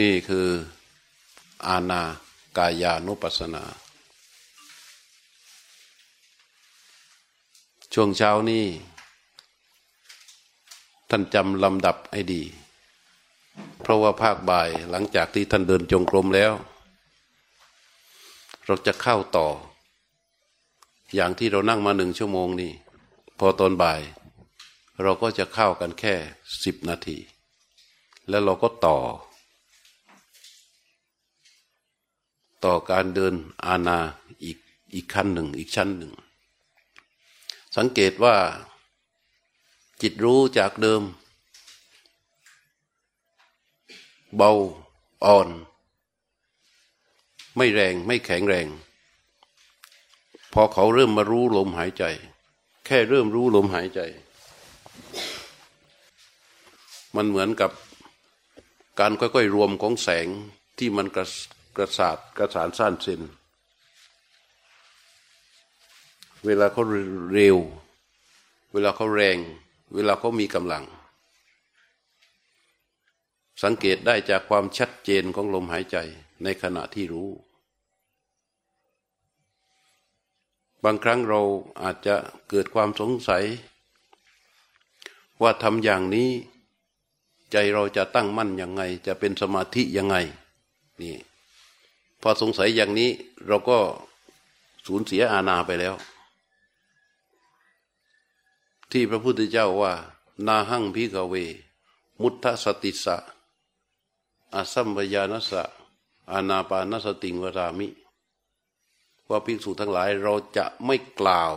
นี่คืออาณากายานุปัสสนา ช่วงเช้านี้ ท่านจำลำดับให้ดี เพราะว่าภาคบ่ายหลังจากที่ท่านเดินจงกรมแล้ว เราจะเข้าต่อ อย่างที่เรานั่งมาหนึ่งชั่วโมงนี่ พอตอนบ่าย เราก็จะเข้ากันแค่สิบนาที แล้วเราก็ต่อ ต่อการเดินอาณาอีกอีกขั้นหนึ่งอีกชั้นหนึ่ง สังเกตว่าจิตรู้จากเดิม เบาอ่อน ไม่แรงไม่แข็งแรง พอเขาเริ่มมารู้ลมหายใจ แค่เริ่มรู้ลมหายใจ มันเหมือนกับการค่อยๆรวมของแสงที่มันกระ กระสาดกระสานสั้นเส้นเวลาเขาเร็ว เวลาเขาแรง เวลาเขามีกำลัง สังเกตได้จากความชัดเจนของลมหายใจในขณะที่รู้ บางครั้งเราอาจจะเกิดความสงสัย ว่าทำอย่างนี้ ใจเราจะตั้งมั่นยังไง จะเป็นสมาธิยังไง นี่ พอสงสัยอย่างนี้เราก็สูญเสียอาณาไปแล้ว ที่พระพุทธเจ้าว่า นาหังพิกเว มุทธสติสะอาสัมปยานสะอานาปานสติงวรามิ ว่าภิกษุทั้งหลายเราจะไม่กล่าว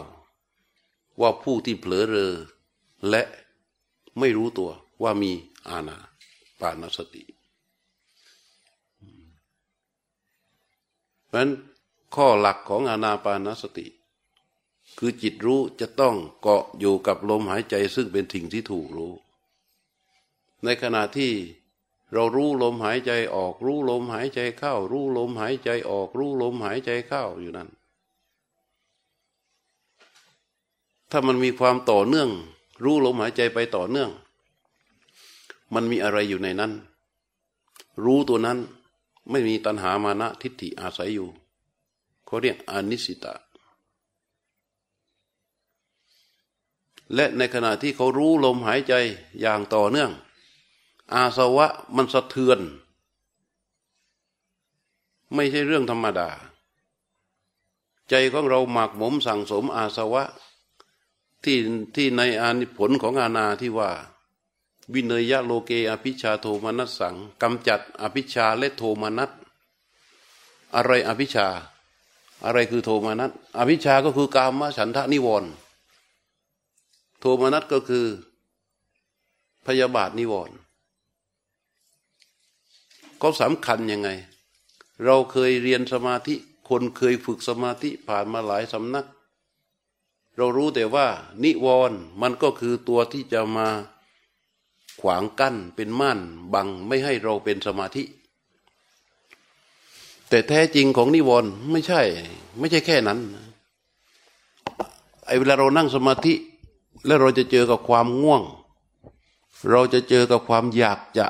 ว่าผู้ที่เผลอเรอ และไม่รู้ตัวว่ามีอาณาปานสติ เพราะนั้นข้อหลักของอาณาปานสติ คือจิตรู้จะต้องเกาะอยู่กับลมหายใจซึ่งเป็นสิ่งที่ถูกรู้ ในขณะที่เรารู้ลมหายใจออกรู้ลมหายใจเข้า รู้ลมหายใจออกรู้ลมหายใจเข้าอยู่นั้น ถ้ามันมีความต่อเนื่อง รู้ลมหายใจไปต่อเนื่อง มันมีอะไรอยู่ในนั้น รู้ตัวนั้น ไม่มีตัณหามานะทิฏฐิอาศัยอยู่เขาเรียกอนิสิตาและในขณะที่เขารู้ลมหายใจอย่างต่อเนื่อง อาสวะมันสะเทือน ไม่ใช่เรื่องธรรมดา ใจของเราหมักหมมสั่งสมอาสวะที่ที่ในอานิผลของอาณาที่ว่า วินเนยะโลเกอภิชาโทมนัสสังกำจัดอภิชาและโทมนัสอะไรอภิชา อะไรคือโทมนัสอภิชาก็คือกามฉันทะนิวรณ์โทมนัสก็คือ พยาบาทนิวรณ์ก็สำคัญยังไง เราเคยเรียนสมาธิ คนเคยฝึกสมาธิผ่านมาหลายสำนัก เรารู้แต่ว่า นิวรณ์มันก็คือตัวที่จะมา ขวางกั้นเป็นม่านบังไม่ให้เราเป็นสมาธิ แต่แท้จริงของนิวรณ์ไม่ใช่ ไม่ใช่แค่นั้นไอ้เวลาเรานั่งสมาธิ และเราจะเจอกับความง่วง เราจะเจอกับความอยากจะ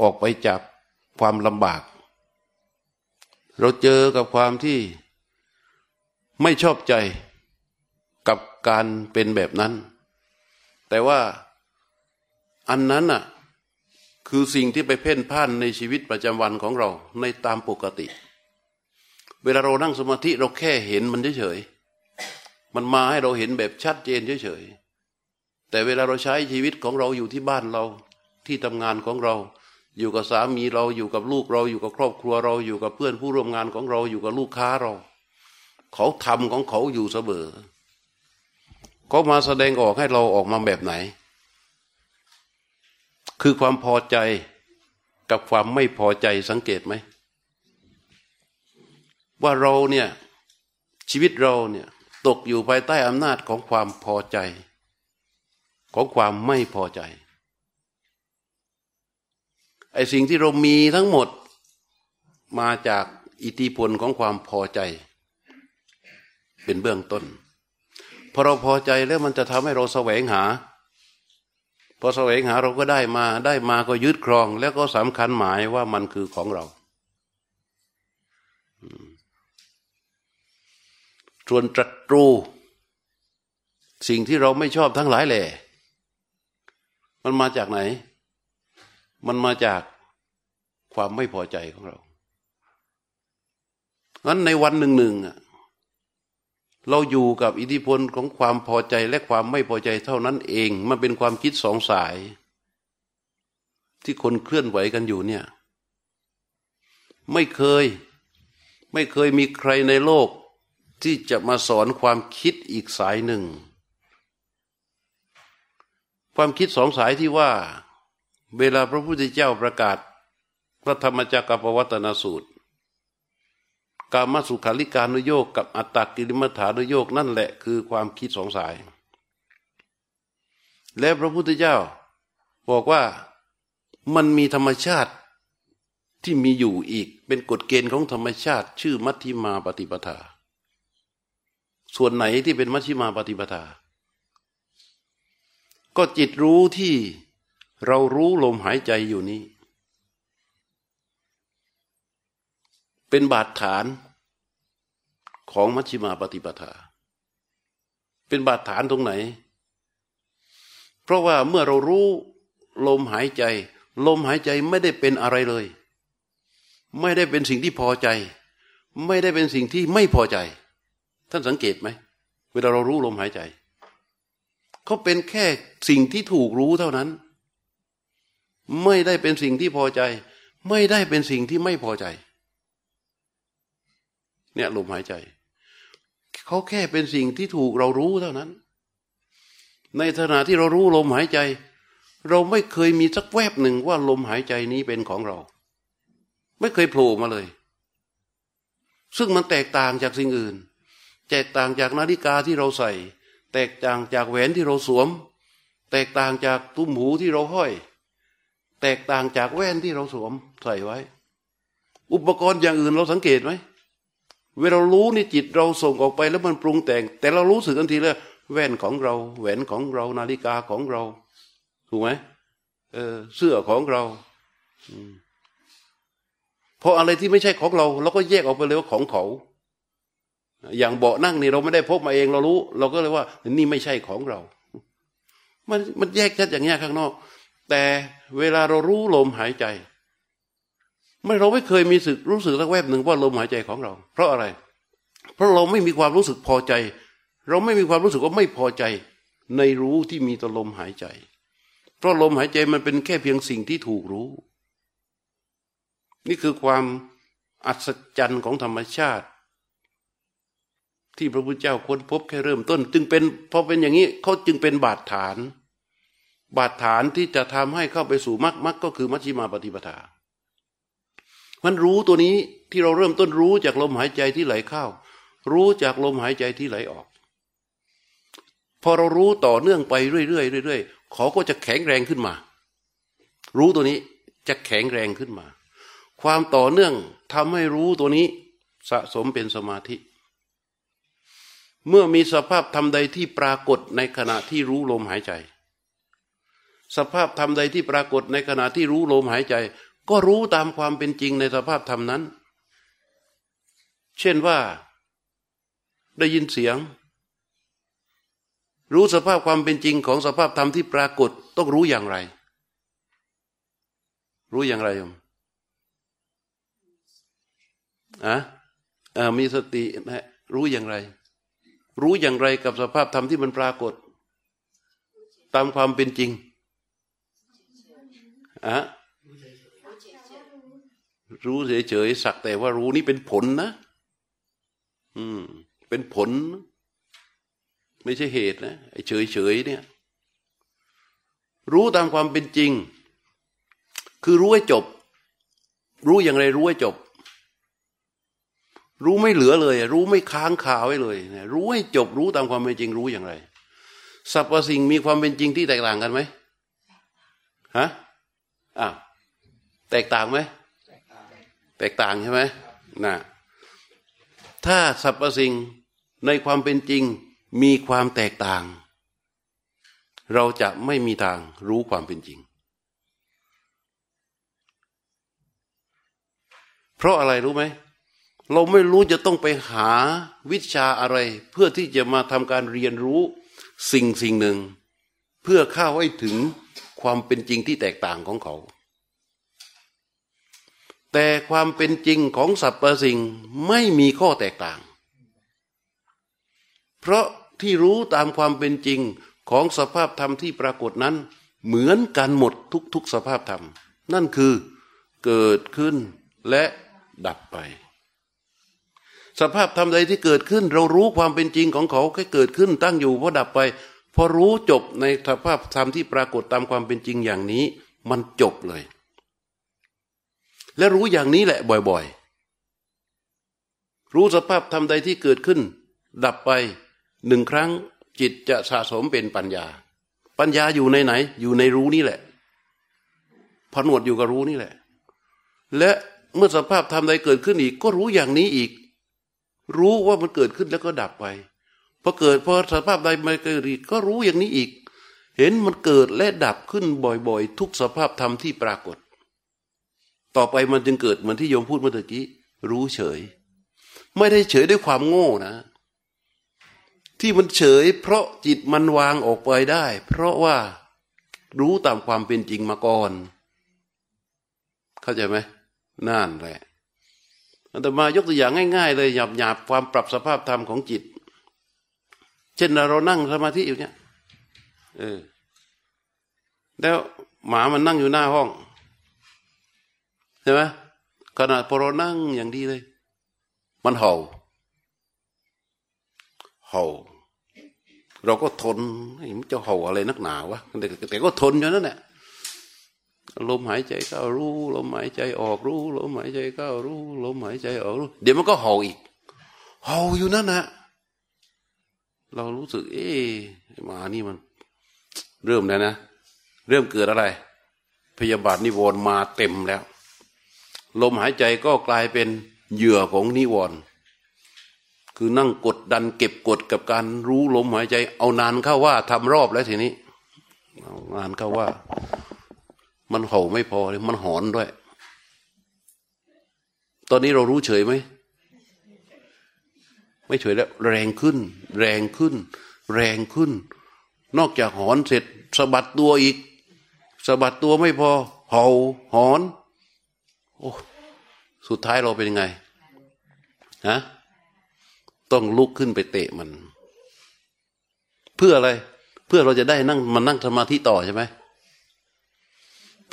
ออกไปจากความลำบาก เราเจอกับความที่ไม่ชอบใจกับการเป็นแบบนั้น แต่ว่า อันนั้นน่ะคือสิ่งที่ไปเพ่นพ่านในชีวิตประจำวันของเราในตามปกติ เวลาเรานั่งสมาธิเราแค่เห็นมันเฉยๆมันมาให้เราเห็นแบบชัดเจนเฉยๆแต่เวลาเราใช้ชีวิตของเราอยู่ที่บ้านเราที่ทำงานของเรา อยู่กับสามีเราอยู่กับลูกเราอยู่กับครอบครัวเราอยู่กับเพื่อนผู้ร่วมงานของเราอยู่กับลูกค้าเรา เขาทำของเขาอยู่เสมอเขามาแสดงออกให้เราออกมาแบบไหน คือความพอใจกับความไม่พอใจสังเกตไหม ว่าเราเนี่ยชีวิตเราเนี่ยตกอยู่ภายใต้อำนาจของความพอใจ ของความไม่พอใจไอ้สิ่งที่เรามีทั้งหมดมาจากอิทธิพลของความพอใจ เป็นเบื้องต้นพอเราพอใจแล้วมันจะทำให้เราแสวงหา พอแสวงหาเราก็ได้มาได้มาก็ยึดครอง แล้วก็สำคัญหมายว่ามันคือของเราส่วนตรัตรู สิ่งที่เราไม่ชอบทั้งหลายแหล่มันมาจากไหน มันมาจากความไม่พอใจของเรางั้นในวันหนึ่งหนึ่งอะ เราอยู่กับอิทธิพลของความพอใจและความไม่พอใจเท่านั้นเอง มันเป็นความคิดสองสาย ที่คนเคลื่อนไหวกันอยู่เนี่ย ไม่เคย ไม่เคยมีใครในโลก ที่จะมาสอนความคิดอีกสายหนึ่ง ความคิดสองสายที่ว่า เวลาพระพุทธเจ้าประกาศ พระธรรมจักรปวัตนสูตร กามสุขาริการุโยกกับอัตตกิริมัฐานุโยกนั่นแหละคือความคิดสองสาย และพระพุทธเจ้า บอกว่ามันมีธรรมชาติที่มีอยู่อีก เป็นกฎเกณฑ์ของธรรมชาติ ชื่อมัชฌิมาปฏิปทา ส่วนไหนที่เป็นมัชฌิมาปฏิปทา ก็จิตรู้ที่เรารู้ลมหายใจอยู่นี้ เป็นบาดฐานของมัชฌิมาปฏิปทา เป็นบาดฐานตรงไหน เพราะว่าเมื่อเรารู้ลมหายใจ ลมหายใจไม่ได้เป็นอะไรเลย ไม่ได้เป็นสิ่งที่พอใจ ไม่ได้เป็นสิ่งที่ไม่พอใจ ท่านสังเกตไหมเวลาเรารู้ลมหายใจเขาเป็นแค่สิ่งที่ถูกรู้เท่านั้น ไม่ได้เป็นสิ่งที่พอใจ ไม่ได้เป็นสิ่งที่ไม่พอใจ เนี่ยลมหายใจเขาแค่เป็นสิ่งที่ถูกเรารู้เท่านั้น ในขณะที่เรารู้ลมหายใจ เราไม่เคยมีสักแวบหนึ่งว่าลมหายใจนี้เป็นของเรา ไม่เคยโผล่มาเลย ซึ่งมันแตกต่างจากสิ่งอื่น แตกต่างจากนาฬิกาที่เราใส่ แตกต่างจากแหวนที่เราสวม แตกต่างจากตุ้มหูที่เราห้อย แตกต่างจากแว่นที่เราสวมใส่ไว้ อุปกรณ์อย่างอื่นเราสังเกตไหม เวลารู้นี่จิตเราส่งออกไปแล้วมันปรุงแต่ง แต่เรารู้สึกทันทีเลยแว่นของเรา แหวนของเรานาฬิกาของเรา ถูกไหมเออเสื้อของเราเพราะอะไรที่ไม่ใช่ของเรา เราก็แยกออกไปเลยว่าของเขา อย่างเบาะนั่งนี่เราไม่ได้พบมาเองเรารู้ เราก็เลยว่า นี่ไม่ใช่ของเรา มันมันแยกชัดอย่างนี้ข้างนอก แต่เวลาเรารู้ลมหายใจ ไม่เราไม่เคยมีสึกรู้สึกสักแวบหนึ่งว่าลมหายใจของเรา เพราะอะไร เพราะเราไม่มีความรู้สึกพอใจ เราไม่มีความรู้สึกว่าไม่พอใจ ในรู้ที่มีต่อลมหายใจ เพราะลมหายใจมันเป็นแค่เพียงสิ่งที่ถูกรู้ นี่คือความอัศจรรย์ของธรรมชาติ ที่พระพุทธเจ้าค้นพบแค่เริ่มต้น จึงเป็นพอเป็นอย่างนี้เขาจึงเป็นบาดฐาน บาดฐานที่จะทำให้เข้าไปสู่มรรคมรรคก็คือมัชฌิมาปฏิปทา มันรู้ตัวนี้ที่เราเริ่มต้นรู้จากลมหายใจที่ไหลเข้า รู้จากลมหายใจที่ไหลออก พอเรารู้ต่อเนื่องไปเรื่อยๆเรื่อยๆเขาก็จะแข็งแรงขึ้นมา รู้ตัวนี้จะแข็งแรงขึ้นมา ความต่อเนื่องทำให้รู้ตัวนี้สะสมเป็นสมาธิ เมื่อมีสภาพธรรมใดที่ปรากฏในขณะที่รู้ลมหายใจ สภาพธรรมใดที่ปรากฏในขณะที่รู้ลมหายใจ ก็รู้ตามความเป็นจริงในสภาพธรรมนั้น เช่นว่าได้ยินเสียง รู้สภาพความเป็นจริงของสภาพธรรมที่ปรากฏต้องรู้อย่างไร รู้อย่างไรอะอ่ามีสตินะรู้อย่างไร รู้อย่างไรกับสภาพธรรมที่มันปรากฏ ตามความเป็นจริงอะ รู้เฉยๆสักแต่ว่ารู้นี่เป็นผลนะ อืม เป็นผล ไม่ใช่เหตุนะไอ้เฉยๆเนี่ย รู้ตามความเป็นจริง คือรู้ให้จบ รู้อย่างไรรู้ให้จบ รู้ไม่เหลือเลย รู้ไม่ค้างคาไว้เลยรู้ให้จบ รู้ตามความเป็นจริง รู้อย่างไรสรรพสิ่งมีความเป็นจริงที่แตกต่างกันไหมฮะอ่าวแตกต่างไหม แตกต่างใช่ไหมนะถ้าสรรพสิ่งในความเป็นจริงมีความแตกต่าง เราจะไม่มีทางรู้ความเป็นจริง เพราะอะไรรู้ไหม เราไม่รู้จะต้องไปหาวิชาอะไร เพื่อที่จะมาทำการเรียนรู้สิ่งสิ่งหนึ่ง เพื่อเข้าให้ถึงความเป็นจริงที่แตกต่างของเขา แต่ความเป็นจริงของสรรพสิ่งไม่มีข้อแตกต่าง เพราะที่รู้ตามความเป็นจริงของสภาพธรรมที่ปรากฏนั้น เหมือนกันหมดทุกๆสภาพธรรม นั่นคือเกิดขึ้นและดับไป สภาพธรรมใดที่เกิดขึ้น เรารู้ความเป็นจริงของเขาแค่เกิดขึ้นตั้งอยู่พอดับไปพอรู้จบในสภาพธรรมที่ปรากฏตามความเป็นจริงอย่างนี้ มันจบเลย และรู้อย่างนี้แหละบ่อยๆ รู้สภาพธรรมใดที่เกิดขึ้น ดับไปหนึ่งครั้งจิตจะสะสมเป็นปัญญา ปัญญาอยู่ในไหน อยู่ในรู้นี่แหละผนวดอยู่กับรู้นี่แหละ และเมื่อสภาพธรรมใดเกิดขึ้นอีก ก็รู้อย่างนี้อีก รู้ว่ามันเกิดขึ้นแล้วก็ดับไปพอเกิดพอสภาพใดมาเกิดอีกก็รู้อย่างนี้อีก เห็นมันเกิดและดับขึ้นบ่อยๆ ทุกสภาพธรรมที่ปรากฏ ต่อไปมันจึงเกิดเหมือนที่โยมพูดเมื่อกี้ รู้เฉย ไม่ได้เฉยด้วยความโง่นะ ที่มันเฉย เพราะจิตมันวางออกไปได้ เพราะว่ารู้ตามความเป็นจริงมาก่อน เข้าใจไหมนั่นแหละแต่มายกตัวอย่างง่าย ๆ เลยหยาบหยาบความปรับสภาพธรรมของจิต เช่นเรานั่งสมาธิอยู่เนี่ยเออแล้วหมามันนั่งอยู่หน้าห้อง ใช่ไหมขณะพอเรานั่งอย่างดีเลย มันเห่า เห่า เราก็ทนมันจะเห่าอะไรนักหนาวะแต่แต่ก็ทนอยู่นั่นแหละลมหายใจเข้ารู้ลมหายใจออกรู้ลมหายใจเข้ารู้ลมหายใจออกรู้ เดี๋ยวมันก็เห่าอีก เห่าอยู่นั่นนะเรารู้สึก เอ๊มานี่มัน เริ่มแล้วนะ เริ่มเกิดอะไร พยาบาทนิวรณ์มาเต็มแล้ว ลมหายใจก็กลายเป็นเหยื่อของนิวรณ์คือนั่งกดดันเก็บกดกับการรู้ลมหายใจ เอานานเข้าว่าทำรอบแล้วทีนี้เอานานเข้าว่า มันเห่าไม่พอเลยมันหอนด้วย ตอนนี้เรารู้เฉยไหมไม่เฉยแล้ว แรงขึ้น แรงขึ้น แรงขึ้น นอกจากหอนเสร็จสะบัดตัวอีกสะบัดตัวไม่พอเห่าหอน โอ้สุดท้ายเราเป็นยังไงฮะต้องลุกขึ้นไปเตะมัน เพื่ออะไร เพื่อเราจะได้นั่งมันนั่งสมาธิต่อใช่ไหม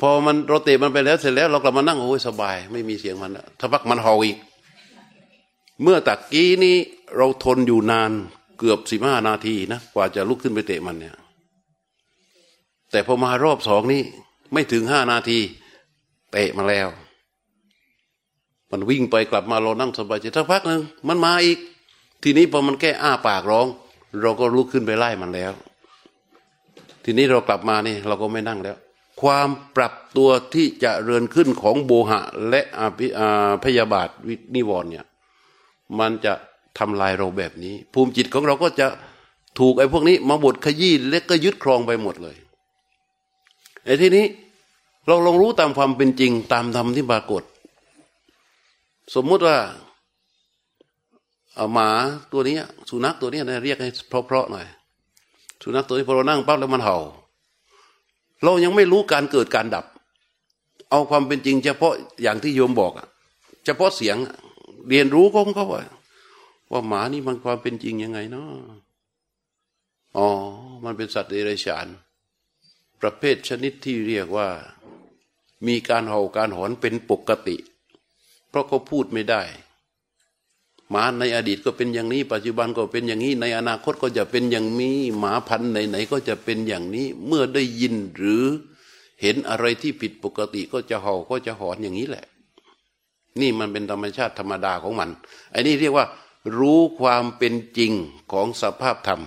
พอมันเราเตะมันไปแล้วเสร็จแล้ว เรากลับมานั่งโอ้ยสบาย ไม่มีเสียงมันถ้าพักมันเห่าอีก เมื่อตะกี้นี้เราทนอยู่นานเกือบสิบห้านาทีนะกว่าจะลุกขึ้นไปเตะมันเนี่ย แต่พอมารอบสองนี้ ไม่ถึงห้านาที เตะมาแล้ว มันวิ่งไปกลับมาเรานั่งสบายใจสักพักหนึ่งมันมาอีก ทีนี้พอมันแค่อ้าปากร้อง เราก็ลุกขึ้นไปไล่มันแล้ว ทีนี้เรากลับมานี่เราก็ไม่นั่งแล้ว ความปรับตัวที่จะเรือนขึ้นของโบหะ และพยาบาทวินิวรเนี่ย มันจะทำลายเราแบบนี้ ภูมิจิตของเราก็จะถูกไอ้พวกนี้ มาบดขยี้และก็ยึดครองไปหมดเลยไอ้ทีนี้เราลองรู้ตามความเป็นจริงตามธรรมที่ปรากฏ สมมุติว่าหมาตัวนี้สุนัขตัวนี้นะเรียกให้เพราะๆหน่อยสุนัขตัวนี้พอเรานั่งปั๊บแล้วมันเห่า เรายังไม่รู้การเกิดการดับ เอาความเป็นจริง เฉพาะอย่างที่โยมบอกอะเฉพาะเสียงเรียนรู้ของเขาว่าว่าหมานี่มันความเป็นจริงยังไงเนาะอ๋อ มันเป็นสัตว์เดรัจฉาน ประเภทชนิดที่เรียกว่า มีการเห่าการหอนเป็นปกติ เพราะเขาพูดไม่ได้หมาในอดีตก็เป็นอย่างนี้ ปัจจุบันก็เป็นอย่างนี้ ในอนาคตก็จะเป็นอย่างนี้หมาพันธุ์ไหนๆก็จะเป็นอย่างนี้ เมื่อได้ยินหรือเห็นอะไรที่ผิดปกติก็จะเห่าก็จะหอนอย่างนี้แหละ นี่มันเป็นธรรมชาติธรรมดาของมันไอ้นี่เรียกว่า รู้ความเป็นจริงของสภาพธรรม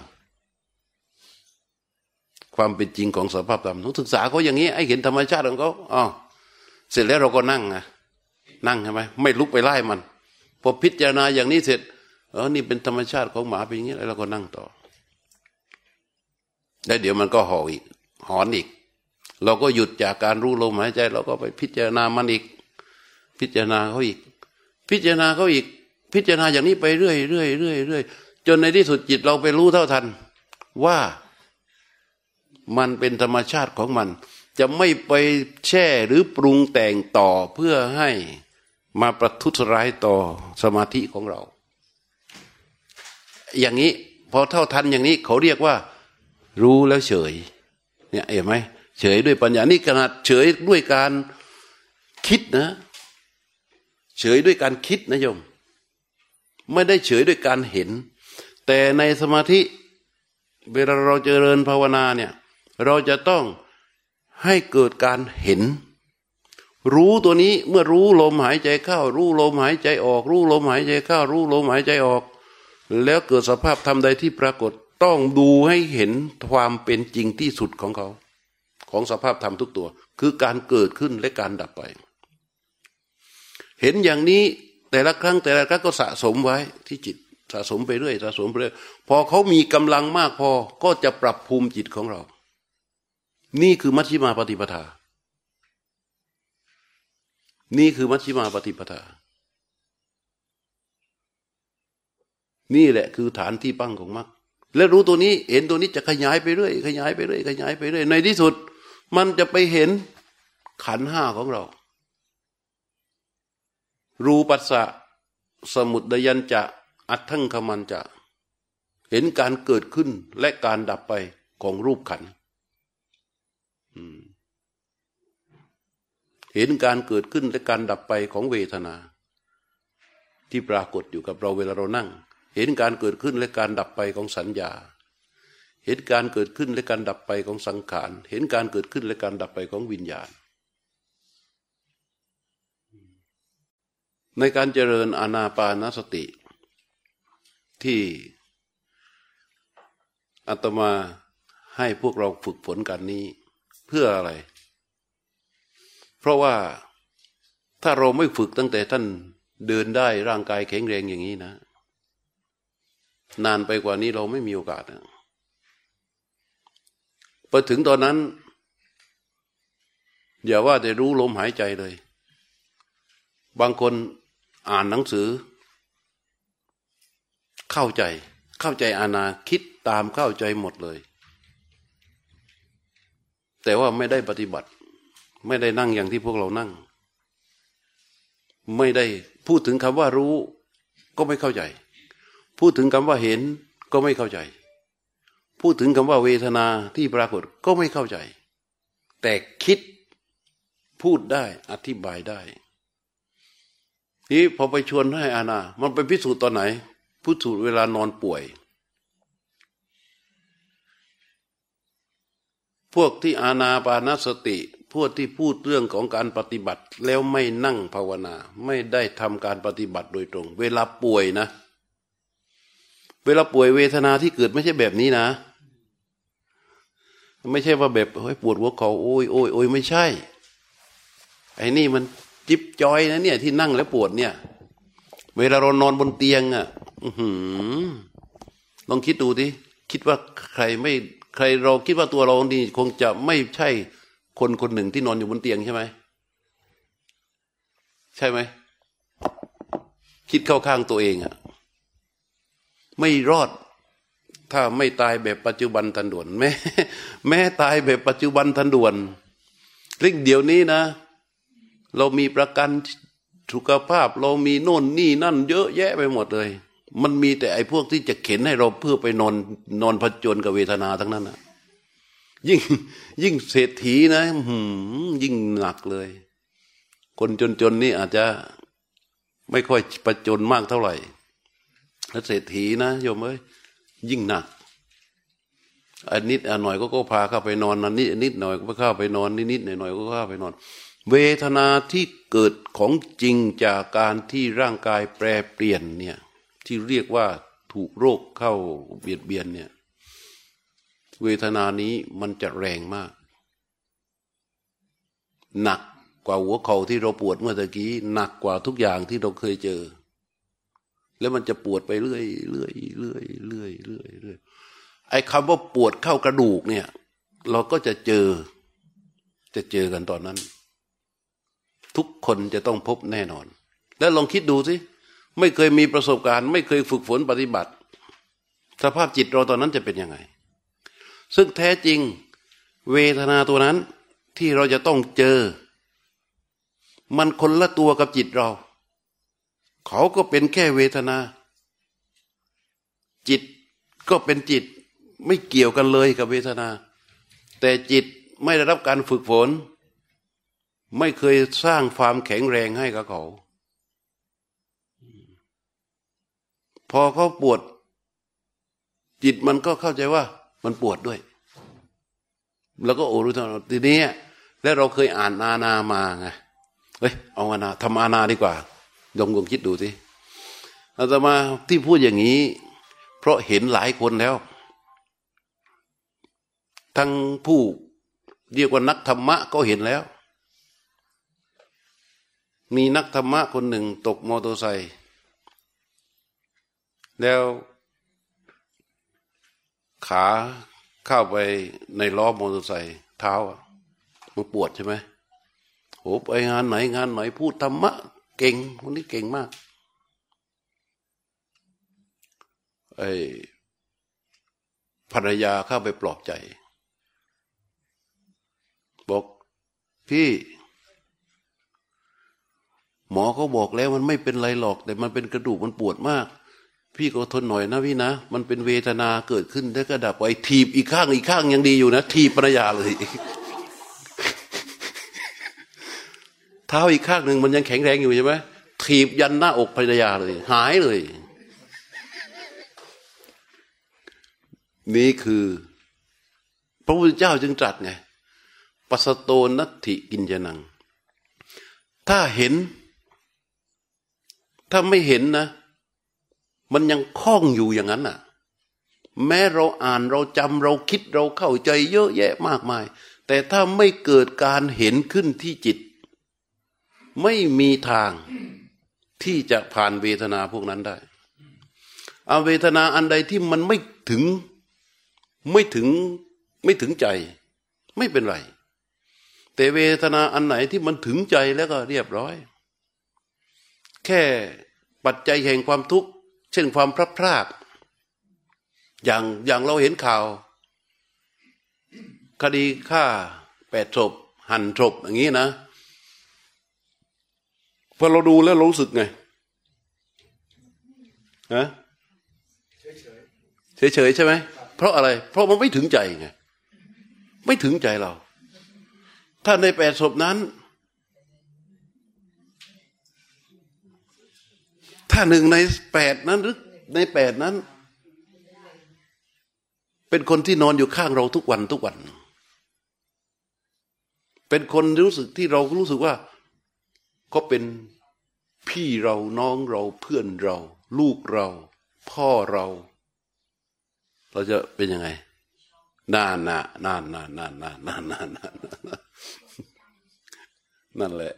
ความเป็นจริงของสภาพธรรมต้องศึกษาเขาอย่างนี้ไอ้เห็นธรรมชาติของเขาอ๋อเสร็จแล้วเราก็นั่งนะ นั่งใช่ไหมไม่ลุกไปไล่มันพอพิจารณาอย่างนี้เสร็จเออนี่เป็นธรรมชาติของหมาเป็นอย่างนี้แล้วเราก็นั่งต่อ แล้วเดี๋ยวมันก็ห่ออีก หอนอีก เราก็หยุดจากการรู้ลมหายใจ เราก็ไปพิจารณามันอีก พิจารณาเขาอีก พิจารณาเขาอีก พิจารณาอย่างนี้ไปเรื่อยเรื่อยเรื่อยเรื่อยจนในที่สุดจิตเราไปรู้เท่าทัน ว่ามันเป็นธรรมชาติของมัน จะไม่ไปแช่หรือปรุงแต่งต่อเพื่อให้ มาประทุษร้ายต่อสมาธิของเรา อย่างนี้พอเท่าทันอย่างนี้เขาเรียกว่า รู้แล้วเฉย เนี่ยเห็นไหมเฉยด้วยปัญญานี่ขนาดเฉยด้วยการคิดนะ เฉยด้วยการคิดนะโยม ไม่ได้เฉยด้วยการเห็น แต่ในสมาธิเวลาเราเจริญภาวนาเนี่ย เราจะต้องให้เกิดการเห็น รู้ตัวนี้เมื่อรู้ลมหายใจเข้า รู้ลมหายใจออก รู้ลมหายใจเข้า รู้ลมหายใจออก แล้วเกิดสภาพธรรมใดที่ปรากฏต้องดูให้เห็นความเป็นจริงที่สุดของเขา ของสภาพธรรมทุกตัว คือการเกิดขึ้นและการดับไป เห็นอย่างนี้แต่ละครั้งแต่ละครั้งก็สะสมไว้ที่จิตสะสมไปเรื่อยสะสมไปเรื่อยพอเขามีกำลังมากพอก็จะปรับภูมิจิตของเรา นี่คือมัชฌิมาปฏิปทา นี่คือมัชฌิมาปฏิปทา นี่แหละคือฐานที่ปั้งของมรรคและรู้ตัวนี้เห็นตัวนี้จะขยายไปเรื่อยขยายไปเรื่อยขยายไปเรื่อยในที่สุด มันจะไปเห็นขันห้าของเรา รูปัสสะสมุดยันจะอัตถังคมันจะ เห็นการเกิดขึ้นและการดับไปของรูปขันธ์ เห็นการเกิดขึ้นและการดับไปของเวทนา ที่ปรากฏอยู่กับเราเวลาเรานั่ง เห็นการเกิดขึ้นและการดับไปของสัญญา เห็นการเกิดขึ้นและการดับไปของสังขาร เห็นการเกิดขึ้นและการดับไปของวิญญาณ ในการเจริญอานาปานสติ ที่อาตมาให้พวกเราฝึกฝนกันนี้ เพื่ออะไร เพราะว่าถ้าเราไม่ฝึกตั้งแต่ท่านเดินได้ร่างกายแข็งแรงอย่างนี้นะ นานไปกว่านี้เราไม่มีโอกาสนะพอถึงตอนนั้น อย่าว่าแต่รู้ลมหายใจเลย บางคนอ่านหนังสือ เข้าใจ เข้าใจอาณาคิดตามเข้าใจหมดเลย แต่ว่าไม่ได้ปฏิบัติ ไม่ได้นั่งอย่างที่พวกเรานั่ง ไม่ได้พูดถึงคำว่ารู้ ก็ไม่เข้าใจ พูดถึงคำว่าเห็นก็ไม่เข้าใจ พูดถึงคำว่าเวทนาที่ปรากฏก็ไม่เข้าใจ แต่คิดพูดได้อธิบายได้นี่พอไปชวนให้อาณามันไปพิสูจน์ตอนไหนพิสูจน์เวลานอนป่วย พวกที่อาณาปานสติ พวกที่พูดเรื่องของการปฏิบัติแล้วไม่นั่งภาวนา ไม่ได้ทำการปฏิบัติโดยตรง เวลาป่วยนะ เวลาป่วยเวทนาที่เกิดไม่ใช่แบบนี้นะ ไม่ใช่ว่าแบบเฮ้ยปวดหัวเขาโอ้ยโอ้ยโอ้ยไม่ใช่ ไอ้นี่มันจิบจอยนะเนี่ยที่นั่งแล้วปวดเนี่ย เวลาเรานอนบนเตียงอะ่ะลองคิดดูดิคิดว่าใครไม่ใครเราคิดว่าตัวเรานี่คงจะไม่ใช่ คนคนหนึ่งที่นอนอยู่บนเตียงใช่ไหมใช่ไหมคิดเข้าข้างตัวเองอะไม่รอด ถ้าไม่ตายแบบปัจจุบันทันด่วนแม้แม้ตายแบบปัจจุบันทันด่วนเรื่องเดี๋ยวนี้นะ เรามีประกันสุขภาพ เรามีโน่นนี่นั่น เยอะแยะไปหมดเลย มันมีแต่ไอ้พวกที่จะเข็นให้เราเพื่อไปนอนนอนผจญกับเวทนาทั้งนั้นนะ ยิ่ง ยิ่งเศรษฐีนะหืมยิ่งหนักเลย คนจนๆนี่อาจจะไม่ค่อยประจนมากเท่าไหร่แล้วเศรษฐีนะโยมเอ้ยยิ่งหนักอันนิดอันหน่อยก็ก็พาเข้าไปนอนนันนิดนิดหน่อยก็เข้าไปนอนนิดนิดหน่อยหน่อยก็เข้าไปนอน เวทนาที่เกิดของจริงจากการที่ร่างกายแปรเปลี่ยนเนี่ย ที่เรียกว่าถูกโรคเข้าเบียดเบียนเนี่ย เวทนานี้มันจะแรงมาก หนักกว่าหัวเข่าที่เราปวดเมื่อตะกี้ หนักกว่าทุกอย่างที่เราเคยเจอ แล้วมันจะปวดไปเรื่อยเรื่อยเรื่อยเรื่อยเรื่อยเรื่อยไอไอ้คำว่าปวดเข้ากระดูกเนี่ย เราก็จะเจอ จะเจอกันตอนนั้น ทุกคนจะต้องพบแน่นอน แล้วลองคิดดูสิไม่เคยมีประสบการณ์ ไม่เคยฝึกฝนปฏิบัติ สภาพจิตเราตอนนั้นจะเป็นยังไง ซึ่งแท้จริง เวทนาตัวนั้นที่เราจะต้องเจอ มันคนละตัวกับจิตเรา เขาก็เป็นแค่เวทนา จิตก็เป็นจิตไม่เกี่ยวกันเลยกับเวทนา แต่จิตไม่ได้รับการฝึกฝน ไม่เคยสร้างความแข็งแรงให้กับเขา พอเขาปวด จิตมันก็เข้าใจว่า มันปวดด้วย แล้วก็โอรู้ทันทีนี้แล้วเราเคยอ่านอาณามาไงเฮ้ยเอาอาณาทำอาณาดีกว่ายมยมคิดดูสิอาตมาที่พูดอย่างนี้ เพราะเห็นหลายคนแล้ว ทั้งผู้เรียกว่านักธรรมะก็เห็นแล้ว มีนักธรรมะคนหนึ่งตกมอเตอร์ไซค์แล้ว ขาเข้าไปในล้อมอเตอร์ไซค์เท้ามันปวดใช่ไหมโหไปงานไหนงานไหนพูดธรรมะ เก่งคนนี้เก่งมากไอ้ภรรยาเข้าไปปลอบใจ บอกพี่ หมอเขาบอกแล้วมันไม่เป็นไรหรอก แต่มันเป็นกระดูกมันปวดมาก พี่ก็ทนหน่อยนะพี่นะ มันเป็นเวทนาเกิดขึ้นแล้วก็ดับไปถีบอีกข้างอีกข้างยังดีอยู่นะถีบภรรยาเลยเท้าอีกข้างหนึ่งมันยังแข็งแรงอยู่ใช่ไหมถีบยันหน้าอกภรรยาเลย หายเลย นี่คือ พระพุทธเจ้าจึงตรัสไงปัสโตนัตถิกินจนัง ถ้าเห็น ถ้าไม่เห็นนะ มันยังคล้องอยู่อย่างนั้นน่ะ แม้เราอ่านเราจำเราคิดเราเข้าใจเยอะแยะมากมาย แต่ถ้าไม่เกิดการเห็นขึ้นที่จิต ไม่มีทางที่จะผ่านเวทนาพวกนั้นได้เอาเวทนาอันใดที่มันไม่ถึงไม่ถึงไม่ถึงใจ ไม่เป็นไร แต่เวทนาอันไหนที่มันถึงใจแล้วก็เรียบร้อย แค่ปัจจัยแห่งความทุกข์ เช่นความพลัดพรากอย่างอย่างเราเห็นข่าว คดีฆ่าแปดศพหั่นศพอย่างนี้นะพอเราดูแล้วรู้สึกไงฮะเฉยๆใช่ไหมเพราะอะไร เพราะมันไม่ถึงใจไงไม่ถึงใจเรา ถ้าในแปดศพนั้น ถ้าหนึ่งในแปดนั้นหรือในแปดนั้น เป็นคนที่นอนอยู่ข้างเราทุกวันทุกวัน เป็นคนรู้สึกที่เรารู้สึกว่าก็เป็นพี่เราน้องเราเพื่อนเรา ลูกเรา พ่อเรา เราจะเป็นยังไงนานนานานนานนานนานนานนานนานนั่นแหละ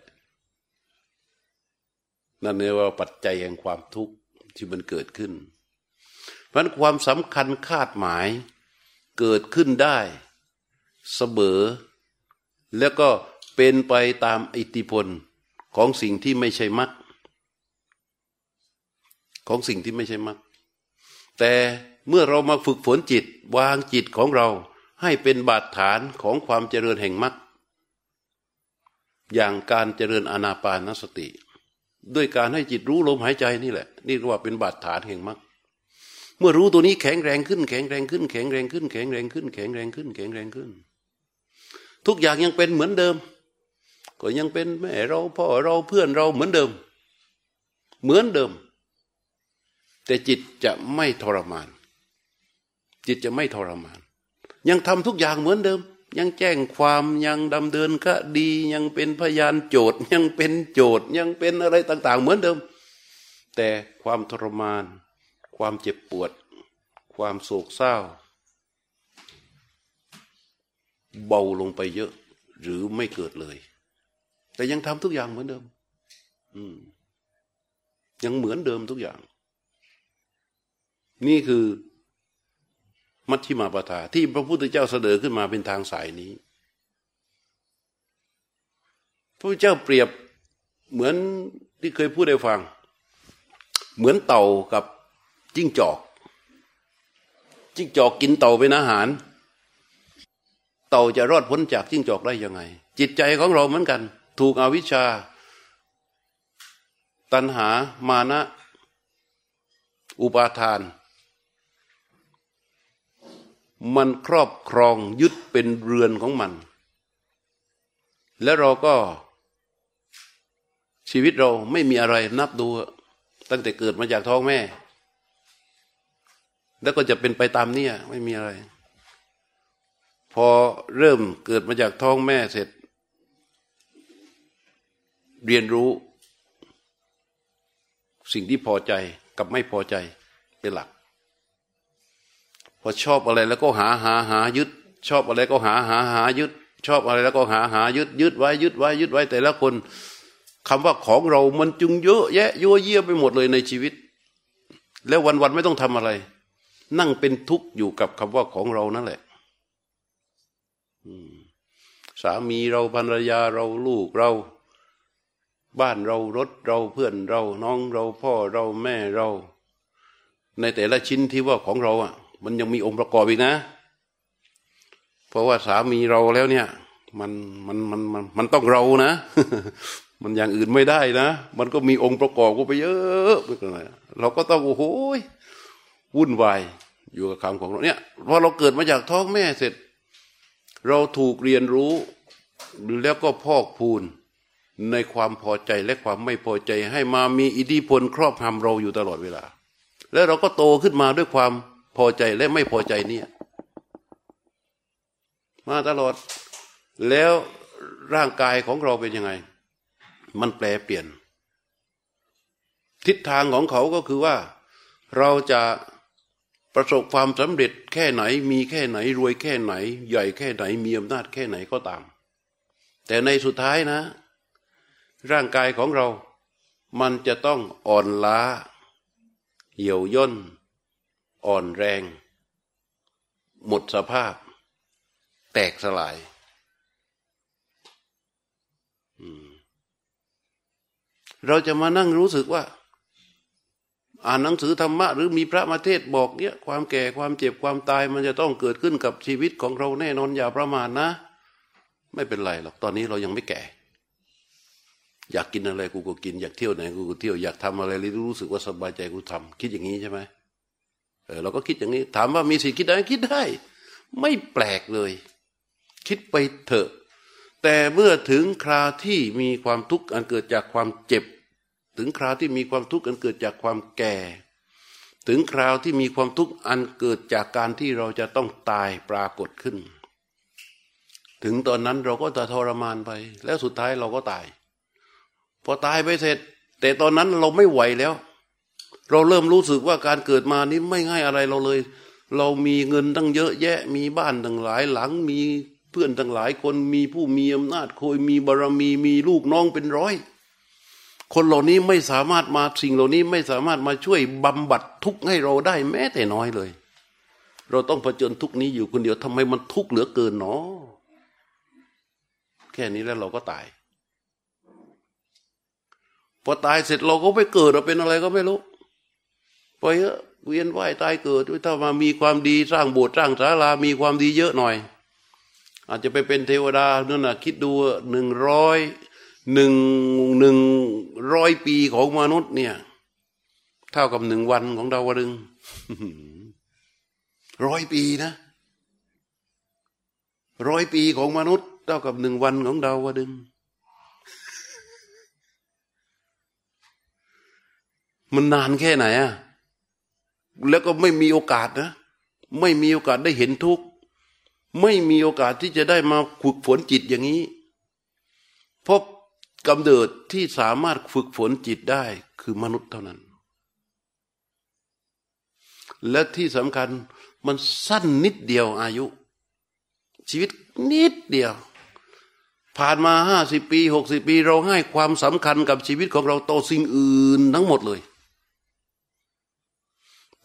นั่นเรียกว่าปัจจัยแห่งความทุกข์ที่มันเกิดขึ้น เพราะความสำคัญคาดหมายเกิดขึ้นได้เสมอแล้วก็เป็นไปตามอิทธิพลของสิ่งที่ไม่ใช่มรรคของสิ่งที่ไม่ใช่มรรคแต่เมื่อเรามาฝึกฝนจิตวางจิตของเราให้เป็นบาดฐานของความเจริญแห่งมรรคอย่างการเจริญอนาปานสติ ด้วยการให้จิตรู้ลมหายใจนี่แหละ นี่เรียกว่าเป็นบาดฐานแห่งมรรคเมื่อรู้ตัวนี้แข็งแรงขึ้นแข็งแรงขึ้นแข็งแรงขึ้นแข็งแรงขึ้นแข็งแรงขึ้นแข็งแรงขึ้น ทุกอย่างยังเป็นเหมือนเดิม ก็ยังเป็นแม่เราพ่อเราเพื่อนเราเหมือนเดิม เหมือนเดิม แต่จิตจะไม่ทรมาน จิตจะไม่ทรมาน ยังทำทุกอย่างเหมือนเดิม ยังแจ้งความยังดำเนินคดียังเป็นพยานโจทย์ยังเป็นโจทย์ยังเป็นอะไรต่าง ๆ เหมือนเดิม แต่ความทรมาน ความเจ็บปวด ความโศกเศร้า เบาลงไปเยอะ หรือไม่เกิดเลย แต่ยังทำทุกอย่างเหมือนเดิม อืม ยังเหมือนเดิมทุกอย่าง นี่คือ มัชฌิมาปทาที่พระพุทธเจ้าเสนอขึ้นมาเป็นทางสายนี้ พระพุทธเจ้าเปรียบเหมือนที่เคยพูดให้ฟัง เหมือนเต่ากับจิ้งจอก จิ้งจอกกินเต่าเป็นอาหาร เต่าจะรอดพ้นจากจิ้งจอกได้ยังไง จิตใจของเราเหมือนกัน ถูกอวิชชา ตัณหามานะ อุปาทาน มันครอบครองยึดเป็นเรือนของมัน และเราก็ ชีวิตเราไม่มีอะไรนับดู ตั้งแต่เกิดมาจากท้องแม่ แล้วก็จะเป็นไปตามนี้ไม่มีอะไร พอเริ่มเกิดมาจากท้องแม่เสร็จ เรียนรู้ สิ่งที่พอใจกับไม่พอใจเป็นหลัก พอชอบอะไรแล้วก็หาหาหายึด ชอบอะไรก็หาหาหายึด ชอบอะไรแล้วก็หาหายึดยึดไว้ยึดไว้ยึดไว้แต่ละคนคำว่าของเรามันจึงเยอะแยะยั่วเยี่ยไปหมดเลยในชีวิต แล้ววันๆไม่ต้องทำอะไร นั่งเป็นทุกข์อยู่กับคำว่าของเรานั่นแหละสามีเราภรรยาเราลูกเราบ้านเรารถเราเพื่อนเราน้องเราพ่อเราแม่เรา ในแต่ละชิ้นที่ว่าของเราอะ มันยังมีองค์ประกอบอีกนะ เพราะว่าสามีเราแล้วเนี่ย มันมันมันมันมันต้องเรานะ มันอย่างอื่นไม่ได้นะ มันก็มีองค์ประกอบก็ไปเยอะไปกันเลยเราก็ต้องโอ้โหวุ่นวายอยู่กับคำของเราเนี่ยพอเราเกิดมาจากท้องแม่เสร็จ เราถูกเรียนรู้แล้วก็พอกพูนในความพอใจและความไม่พอใจให้มามีอิทธิพลครอบงำเราอยู่ตลอดเวลา แล้วเราก็โตขึ้นมาด้วยความ พอใจและไม่พอใจเนี่ย มาตลอด แล้วร่างกายของเราเป็นยังไง มันแปลเปลี่ยน ทิศทางของเขาก็คือว่า เราจะประสบความสำเร็จแค่ไหน มีแค่ไหน รวยแค่ไหน ใหญ่แค่ไหน มีอำนาจแค่ไหนก็ตาม แต่ในสุดท้ายนะ ร่างกายของเรา มันจะต้องอ่อนล้า เหี่ยวย่น อ่อนแรง หมดสภาพ แตกสลายเราจะมานั่งรู้สึกว่า อ่านหนังสือธรรมะ หรือมีพระมาเทศบอกเนี่ยความแก่ความเจ็บความตายมันจะต้องเกิดขึ้นกับชีวิตของเราแน่นอนอย่าประมาทนะ ไม่เป็นไรหรอกตอนนี้เรายังไม่แก่ อยากกินอะไรกูก็กิน อยากเที่ยวไหนกูก็เที่ยวอยากทำอะไรรู้สึกว่าสบายใจกูทำคิดอย่างนี้ใช่ไหม เออเราก็คิดอย่างนี้ ถามว่ามีสิทธิ์คิดได้คิดได้ ไม่แปลกเลย คิดไปเถอะ แต่เมื่อถึงคราที่มีความทุกข์อันเกิดจากความเจ็บ ถึงคราที่มีความทุกข์อันเกิดจากความแก่ ถึงคราวที่มีความทุกข์อันเกิดจากการที่เราจะต้องตายปรากฏขึ้น ถึงตอนนั้นเราก็จะทรมานไป แล้วสุดท้ายเราก็ตาย พอตายไปเสร็จ แต่ตอนนั้นเราไม่ไหวแล้ว เราเริ่มรู้สึกว่าการเกิดมานี้ไม่ง่ายอะไรเราเลย เรามีเงินตั้งเยอะแยะ มีบ้านตั้งหลายหลัง มีเพื่อนตั้งหลายคนมีผู้มีอำนาจคอยมีบารมีมีลูกน้องเป็นร้อย คนเหล่านี้ไม่สามารถมาสิ่งเหล่านี้ไม่สามารถมาช่วยบำบัดทุกข์ให้เราได้แม้แต่น้อยเลย เราต้องเผชิญทุกนี้อยู่คนเดียวทำไมมันทุกข์เหลือเกินเนาะแค่นี้แล้วเราก็ตายพอตายเสร็จเราก็ไปเกิดเราเป็นอะไรก็ไม่รู้ ไปเอะเวียนว่ายตายเกิดถ้ามามีความดีสร้างโบสถ์สร้างศาลามีความดีเยอะหน่อย อาจจะไปเป็นเทวดานั่นน่ะคิดดูหนึ่งร้อยหนึ่งหนึ่งร้อยปีของมนุษย์เนี่ย เท่ากับหนึ่งวันของดาวดึงร้อยปีนะร้อยปีของมนุษย์ เท่ากับหนึ่งวันของดาวดึงมันนานแค่ไหนอะ แล้วก็ไม่มีโอกาสนะ ไม่มีโอกาสได้เห็นทุกข์ไม่มีโอกาสที่จะได้มาฝึกฝนจิตอย่างนี้เพราะกำเนิดที่สามารถฝึกฝนจิตได้คือมนุษย์เท่านั้น และที่สำคัญมันสั้นนิดเดียวอายุ ชีวิตนิดเดียว ผ่านมาห้าสิบปีหกสิบปี เราให้ความสำคัญกับชีวิตของเราต่อสิ่งอื่นทั้งหมดเลย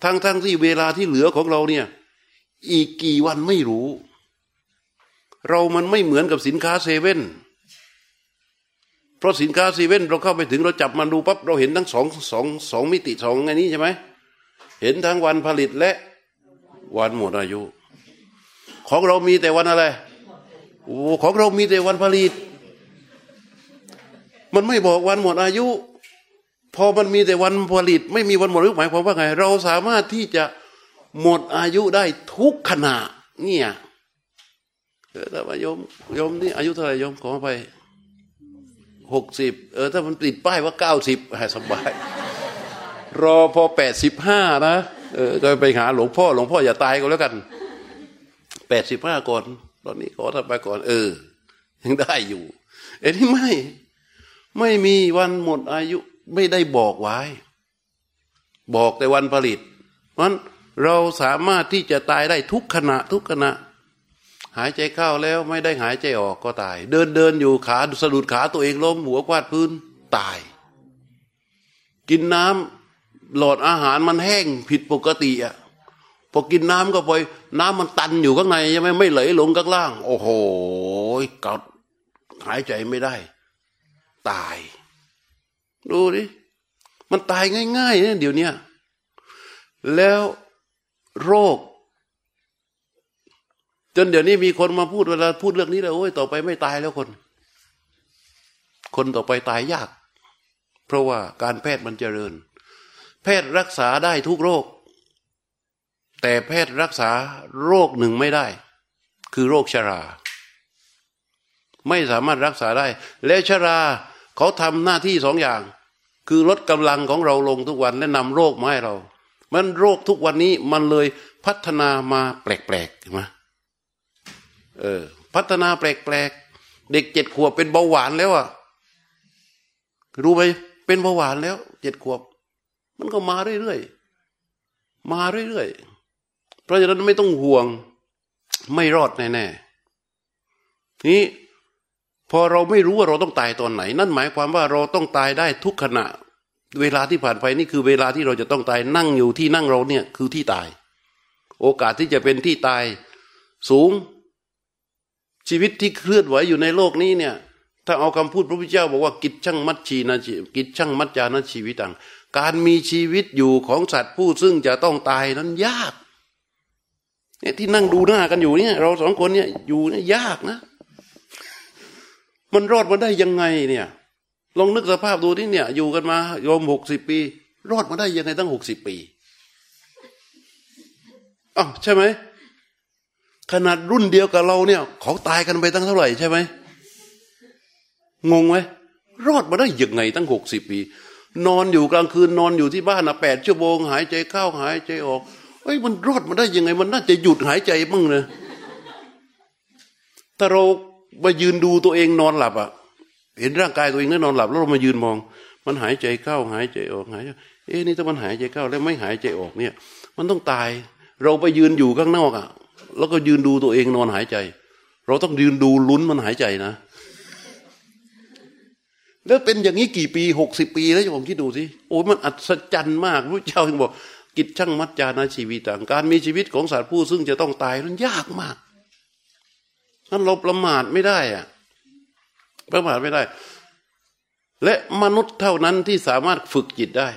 ทั้งทั้งที่เวลาที่เหลือของเราเนี่ย อีกกี่วันไม่รู้ เรามันไม่เหมือนกับสินค้าเซเว่นเพราะสินค้าเซเว่นเราเข้าไปถึงเราจับมันดูปั๊บเราเห็นทั้งสองสองสองมิติสองอันนี้ใช่ไหมเห็นทั้งวันผลิตและวันหมดอายุ ของเรามีแต่วันอะไรโอ้ของเรามีแต่วันผลิต มันไม่บอกวันหมดอายุ พอมันมีแต่วันผลิต ไม่มีวันหมดอายุหมายความว่าไง เราสามารถที่จะหมดอายุได้ทุกขณะ เนี่ยเออถ้าโยมโยมนี่อายุเท่าไหร่โยมขอไปหกสิบเออถ้ามันติดป้ายว่าเก้าสิบสบาย รอพอแปดสิบห้านะเออก็ไปหาหลวงพ่อหลวงพ่ออย่าตายก็แล้วกันแปดสิบห้าก่อนตอนนี้ขอทำไปก่อน เออ ยังได้อยู่เอ้นี่ไม่ ไม่มีวันหมดอายุ ไม่ได้บอกไว้ บอกแต่วันผลิตเพราะเราสามารถที่จะตายได้ทุกขณะทุกขณะ หายใจเข้าแล้วไม่ได้หายใจออกก็ตาย เดินเดินอยู่ขาสะดุดขาตัวเองล้มหัวควาดพื้นตาย กินน้ำหลอดอาหารมันแห้งผิดปกติอะพอกินน้ำก็ไปน้ำมันตันอยู่ข้างในใช่ไหมไม่ไหลลงข้างล่าง โอ้โหกัดหายใจไม่ได้ ตาย ดูดิมันตายง่ายๆเนี่ยเดี๋ยวนี้แล้วโรค จนเดี๋ยวนี้มีคนมาพูดเวลาพูดเรื่องนี้แล้วโอ้ยต่อไปไม่ตายแล้วคน คนต่อไปตายยาก เพราะว่าการแพทย์มันเจริญ แพทย์รักษาได้ทุกโรค แต่แพทย์รักษาโรคหนึ่งไม่ได้ คือโรคชรา ไม่สามารถรักษาได้ และชรา เขาทำหน้าที่สองอย่าง คือลดกำลังของเราลงทุกวันและนำโรคมาให้เรา มันโรคทุกวันนี้มันเลยพัฒนามาแปลกๆใช่ไหมเออ พัฒนาแปลกๆ เด็กเจ็ดขวบเป็นเบาหวานแล้วอะรู้ไหมเป็นเบาหวานแล้วเจ็ดขวบ มันก็มาเรื่อยๆมาเรื่อยๆเพราะฉะนั้นไม่ต้องห่วง ไม่รอดแน่ๆนี้ พอเราไม่รู้ว่าเราต้องตายตอนไหน นั่นหมายความว่าเราต้องตายได้ทุกขณะ เวลาที่ผ่านไปนี่คือเวลาที่เราจะต้องตายนั่งอยู่ที่นั่งเราเนี่ยคือที่ตาย โอกาสที่จะเป็นที่ตายสูง ชีวิตที่เคลื่อนไหวอยู่ในโลกนี้เนี่ย ถ้าเอาคำพูดพระพุทธเจ้าบอกว่ากิจช่างมัดชีนะกิจช่างมัดจานะชีวิตต่างการมีชีวิตอยู่ของสัตว์ผู้ซึ่งจะต้องตายนั้นยากเนี่ยที่นั่งดูหน้ากันอยู่เนี่ย เราสองคนเนี่ยอยู่เนี่ยยากนะ มันรอดมาได้ยังไงเนี่ย ลองนึกสภาพดูที่เนี่ย อยู่กันมาโยมหกสิบปี รอดมาได้ยังไงตั้งหกสิบปีอ้าวใช่ไหมขนาดรุ่นเดียวกับเราเนี่ย เขาตายกันไปตั้งเท่าไหร่ใช่ไหมงงไหมรอดมาได้ยังไงตั้งหกสิบปี นอนอยู่กลางคืนนอนอยู่ที่บ้านนะแปดชั่วโมงหายใจเข้าหายใจออกเอ้ยมันรอดมาได้ยังไง มันน่าจะหยุดหายใจบ้างเลยถ้าเรา มายืนดูตัวเองนอนหลับอะเห็นร่างกายตัวเองนั่นนอนหลับ แล้วเรามายืนมอง มันหายใจเข้าหายใจออกหายใจเอ๊ะนี่ถ้ามันหายใจเข้าแล้วไม่หายใจออกเนี่ย มันต้องตาย เราไปยืนอยู่ข้างนอกอะ แล้วก็ยืนดูตัวเองนอนหายใจ เราต้องยืนดูลุ้นมันหายใจนะ แล้วเป็นอย่างนี้กี่ปีหกสิบปีแล้วผมคิดดูสิโอ้มันอัศจรรย์มากพระเจ้าถึงบอกกิจช่างมัจจานาชีวิตต่างการมีชีวิตของสัตว์ผู้ซึ่งจะต้องตายนั้นยากมาก นั้นเราประมาทไม่ได้อะประมาทไม่ได้ และมนุษย์เท่านั้นที่สามารถฝึกจิตได้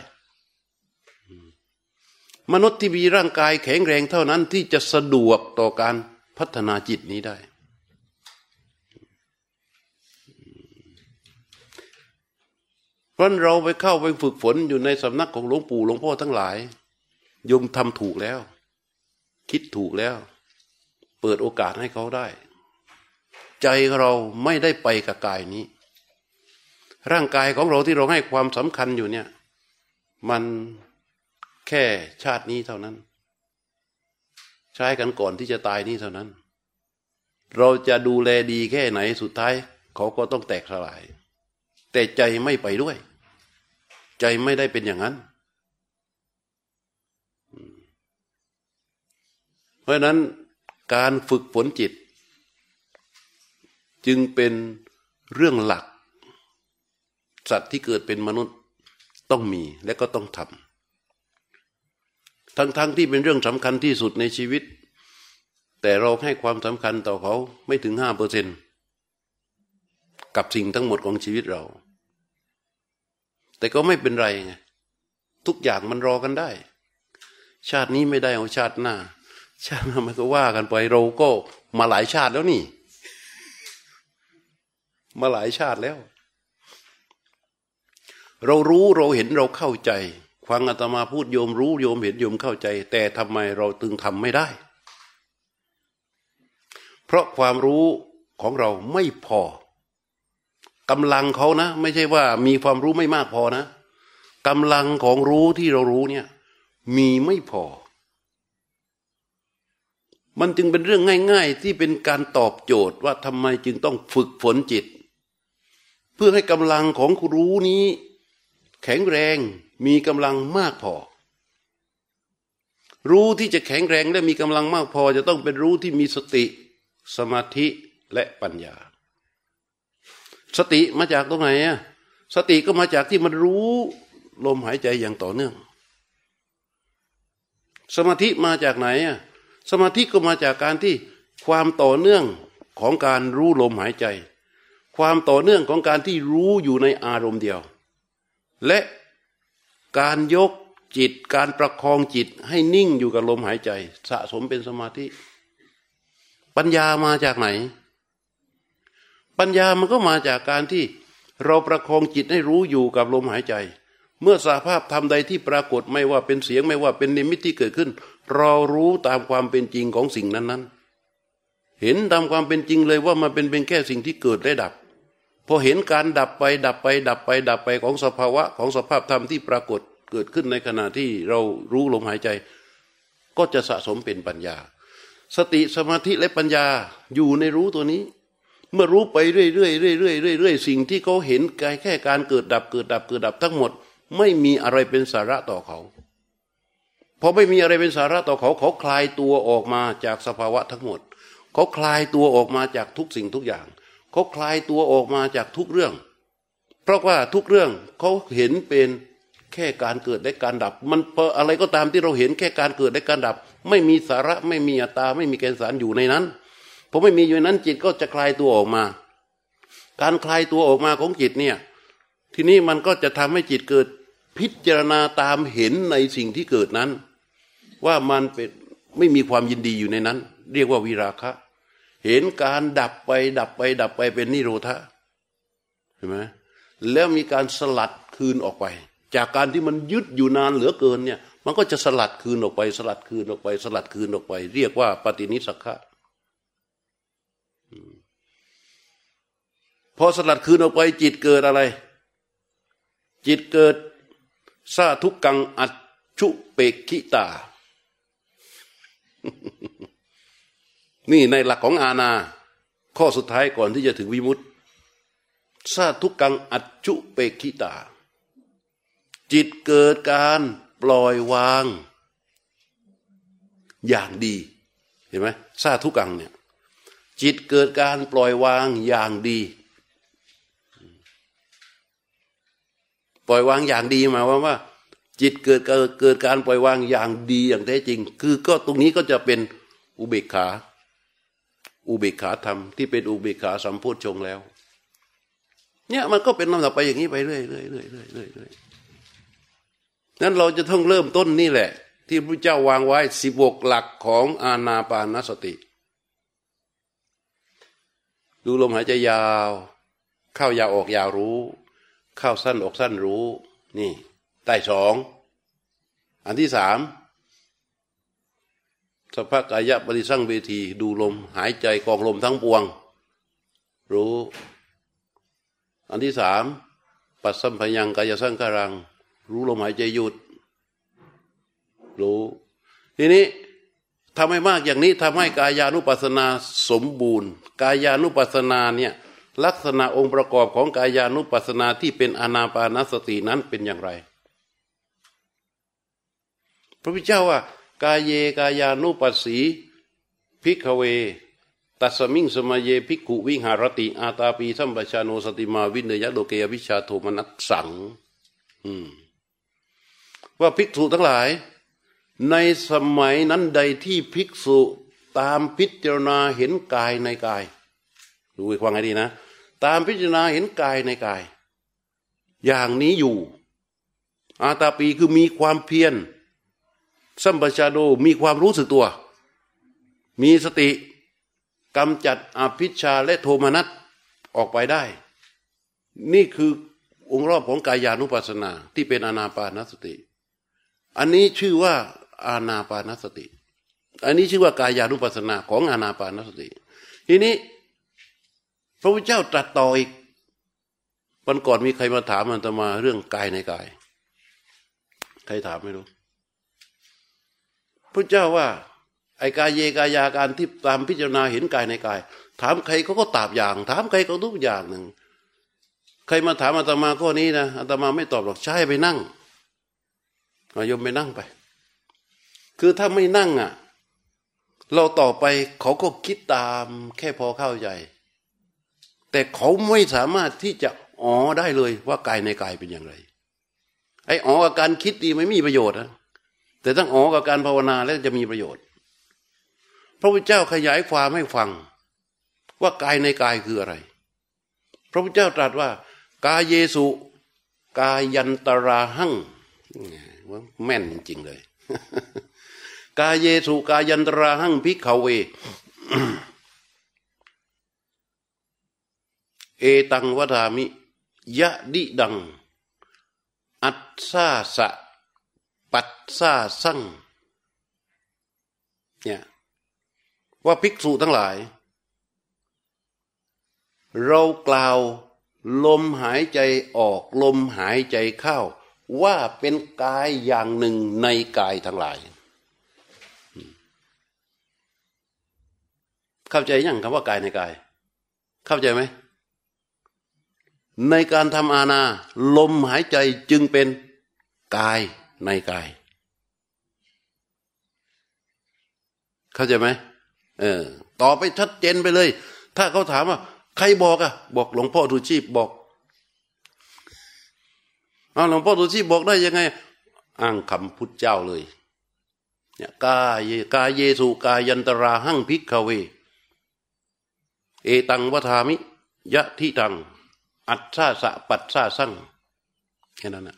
มนุษย์ที่มีร่างกายแข็งแรงเท่านั้นที่จะสะดวกต่อการพัฒนาจิตนี้ได้เพราะเราไปเข้าไปฝึกฝนอยู่ในสำนักของหลวงปู่หลวงพ่อทั้งหลายยมทำถูกแล้ว คิดถูกแล้ว เปิดโอกาสให้เขาได้ ใจเราไม่ได้ไปกับกายนี้ ร่างกายของเราที่เราให้ความสำคัญอยู่เนี่ย มันแค่ชาตินี้เท่านั้น ใช้กันก่อนที่จะตายนี้เท่านั้น เราจะดูแลดีแค่ไหนสุดท้าย เขาก็ต้องแตกสลาย แต่ใจไม่ไปด้วย ใจไม่ได้เป็นอย่างนั้นเพราะนั้นการฝึกฝนจิต จึงเป็นเรื่องหลัก สัตว์ที่เกิดเป็นมนุษย์ต้องมีและก็ต้องทำทั้งๆทที่เป็นเรื่องสำคัญที่สุดในชีวิต แต่เราให้ความสำคัญต่อเขาไม่ถึงห้าเปอร์เซนกับสิ่งทั้งหมดของชีวิตเรา แต่ก็ไม่เป็นไรไงทุกอย่างมันรอกันได้ ชาตินี้ไม่ได้เอาชาติหน้า ชาติหน้ามันก็ว่ากันไปเราก็มาหลายชาติแล้วนี่ มาหลายชาติแล้ว เรารู้เราเห็นเราเข้าใจฟังอาตมาพูดโยมรู้โยมเห็นโยมเข้าใจ แต่ทำไมเราตึงทำไม่ได้ เพราะความรู้ของเราไม่พอกำลังเขานะ ไม่ใช่ว่ามีความรู้ไม่มากพอนะกำลังของรู้ที่เรารู้เนี่ย มีไม่พอ มันจึงเป็นเรื่องง่าย ๆ ที่เป็นการตอบโจทย์ว่าทำไมจึงต้องฝึกฝนจิต เพื่อให้กำลังของรู้นี้ แข็งแรงมีกำลังมากพอ รู้ที่จะแข็งแรงและมีกำลังมากพอ จะต้องเป็นรู้ที่มีสติ สมาธิและปัญญา สติมาจากตรงไหนอะสติก็มาจากที่มันรู้ลมหายใจอย่างต่อเนื่อง สมาธิมาจากไหนอะสมาธิก็มาจากการที่ความต่อเนื่องของการรู้ลมหายใจ ความต่อเนื่องของการที่รู้อยู่ในอารมณ์เดียว และการยกจิตการประคองจิตให้นิ่งอยู่กับลมหายใจ สะสมเป็นสมาธิ ปัญญามาจากไหน ปัญญามันก็มาจากการที่เราประคองจิตให้รู้อยู่กับลมหายใจ เมื่อสาภาพธรรมใดที่ปรากฏไม่ว่าเป็นเสียงไม่ว่าเป็นนิมิตที่เกิดขึ้น เรารู้ตามความเป็นจริงของสิ่งนั้นๆ เห็นตามความเป็นจริงเลยว่ามันเป็นเป็นแค่สิ่งที่เกิดและดับ พอเห็นการดับไปดับไป ดับไป ดับไปของสภาวะของสภาพธรรมที่ปรากฏเกิดขึ้นในขณะที่เรารู้ลมหายใจ ก็จะสะสมเป็นปัญญา สติสมาธิและปัญญาอยู่ในรู้ตัวนี้ เมื่อรู้ไปเรื่อยๆเรื่อยๆเรื่อยๆสิ่งที่เขาเห็นกายแค่การเกิดดับเกิดดับเกิดดับทั้งหมด ไม่มีอะไรเป็นสาระต่อเขาพอไม่มีอะไรเป็นสาระต่อเขาเขาคลายตัวออกมาจากสภาวะทั้งหมด เขาคลายตัวออกมาจากทุกสิ่งทุกอย่าง เขาคลายตัวออกมาจากทุกเรื่อง เพราะว่าทุกเรื่องเขาเห็นเป็นแค่การเกิดและการดับ มันอะไรก็ตามที่เราเห็นแค่การเกิดและการดับ ไม่มีสาระไม่มีอัตตาไม่มีแกนสารอยู่ในนั้นพอไม่มีอยู่ในั้นจิตก็จะคลายตัวออกมา การคลายตัวออกมาของจิตเนี่ยทีนี้มันก็จะทำให้จิตเกิดพิจารณาตามเห็นในสิ่งที่เกิดนั้น ว่ามันเป็นไม่มีความยินดีอยู่ในนั้น เรียกว่าวิราคะ เห็นการดับไปดับไป ดับไปเป็นนิโรธะเห็นไหมแล้วมีการสลัดคืนออกไป จากการที่มันยึดอยู่นานเหลือเกินเนี่ย มันก็จะสลัดคืนออกไป สลัดคืนออกไป สลัดคืนออกไป เรียกว่า ปฏินิสักขะพอสลัดคืนออกไปจิตเกิดอะไร จิตเกิดซาทุกกังอัจชุเปกิตา นี่ในหลักของอาณาข้อสุดท้ายก่อนที่จะถึงวิมุตติซาทุกังอัจชุเปกิตา จิตเกิดการปล่อยวาง อย่างดีเห็นไหมซาทุกังเนี่ยจิตเกิดการปล่อยวางอย่างดี ปล่อยวางอย่างดีหมายคว่าว่า จิตเกิดเกิดการปล่อยวางอย่างดีอย่างแท้จริง คือก็ตรงนี้ก็จะเป็นอุเบกขา อุเบกขาธรรมที่เป็นอุเบกขาสัมโพชฌงแล้ว เนี่ยมันก็เป็นลำดับไปอย่างนี้ไปเรื่อยเรื่อยเรื่อยเรื่อยเรื่อยนั้นเราจะต้องเริ่มต้นนี่แหละ ที่พระเจ้าวางไว้สิบกหลักของอาณาปานสติ ดูลมหายใจยาว เข้ายาวออกยาวรู้ เข้าสั้นออกสั้นรู้ นี่ได้สอง อันที่สาม สภากายะปฏิสั่งเวที ดูลม หายใจกองลมทั้งปวง รู้ อันที่สามปัสสัมพยังกายสังการัง รู้ลมหายใจหยุด รู้ ทีนี้ทำให้มากอย่างนี้ทำให้กายานุปัสสนาสมบูรณ์ กายานุปัสสนาเนี่ยลักษณะองค์ประกอบของกายานุปัสสนาที่เป็นอานาปานสตินั้นเป็นอย่างไร พระพุทธเจ้าว่า กาเยกายานุปัสสี ภิกขเว ตัสมิงสมะเย ภิกขุวิหะระติ อาตาปีสัมปะชาโน สะติมาวิเนยยะ โลเก อะภิชฌาโทมะนัสสังว่าภิกษุทั้งหลาย ในสมัยนั้นใดที่ภิกษุตามพิจารณาเห็นกายในกาย ดูอีกว่าไงดีนะ ตามพิจารณาเห็นกายในกาย อย่างนี้อยู่ อาตาปีคือมีความเพียร สัมปชาโดมีความรู้สึกตัว มีสติกำจัดอภิชาและโทมนัสออกไปได้ นี่คือองค์รอบของกายานุปัสสนาที่เป็นอนาปานสติ อันนี้ชื่อว่าอานาปานสติ อันนี้ชื่อว่ากายานุปัสสนาของอานาปานสติ ทีนี้ พระพุทธเจ้าตรัสต่ออีกวันก่อนมีใครมาถามมันตมาเรื่องกายในกาย ใครถามไม่รู้ พระเจ้าว่า ไอ้กายเยกายาการที่ตามพิจารณาเห็นกายในกาย ถามใครเขาก็ตอบอย่าง ถามใครก็ทุกอย่างหนึ่ง ใครมาถามอาตมาข้อนี้นะอาตมาไม่ตอบหรอกใช่ไปนั่งมายมไปนั่งไป คือถ้าไม่นั่งอะ เราต่อไปเขาก็คิดตามแค่พอเข้าใจ แต่เขาไม่สามารถที่จะอ๋อได้เลยว่ากายในกายเป็นอย่างไร ไอ้อ๋อกับการคิดดีไม่มีประโยชน์นะ แต่ต้องอ๋อกับการภาวนาแล้วจะมีประโยชน์ พระพุทธเจ้าขยายความให้ฟัง ว่ากายในกายคืออะไร พระพุทธเจ้าตรัสว่า กายเยสุ กายยันตราหังว่าแม่นจริงเลย กายเยสุกายันตราหังพิกขเว เอตังวดามิ ยะดิดัง อัตซาสะ ปัตซาสั่งเนี่ยว่าภิกษุทั้งหลาย เรากล่าวลมหายใจออกลมหายใจเข้าว่าเป็นกายอย่างหนึ่งในกายทั้งหลาย เข้าใจยังคำว่ากายในกาย เข้าใจไหม ในการทำอาณาลมหายใจจึงเป็นกาย ในกาย เข้าใจไหมเออต่อไปชัดเจนไปเลย ถ้าเขาถามว่า ใครบอกอะบอกหลวงพ่อทุชีพบอกเอาหลวงพ่อทุชีพบอกได้ยังไง อ้างคำพุทธเจ้าเลยเนี่ยกายกายเยสุกายันตราหั่งพิกเว เอตังวทามิ ยะทิตัง อัตชาสะปัตชาสั่งแค่นั้นนะ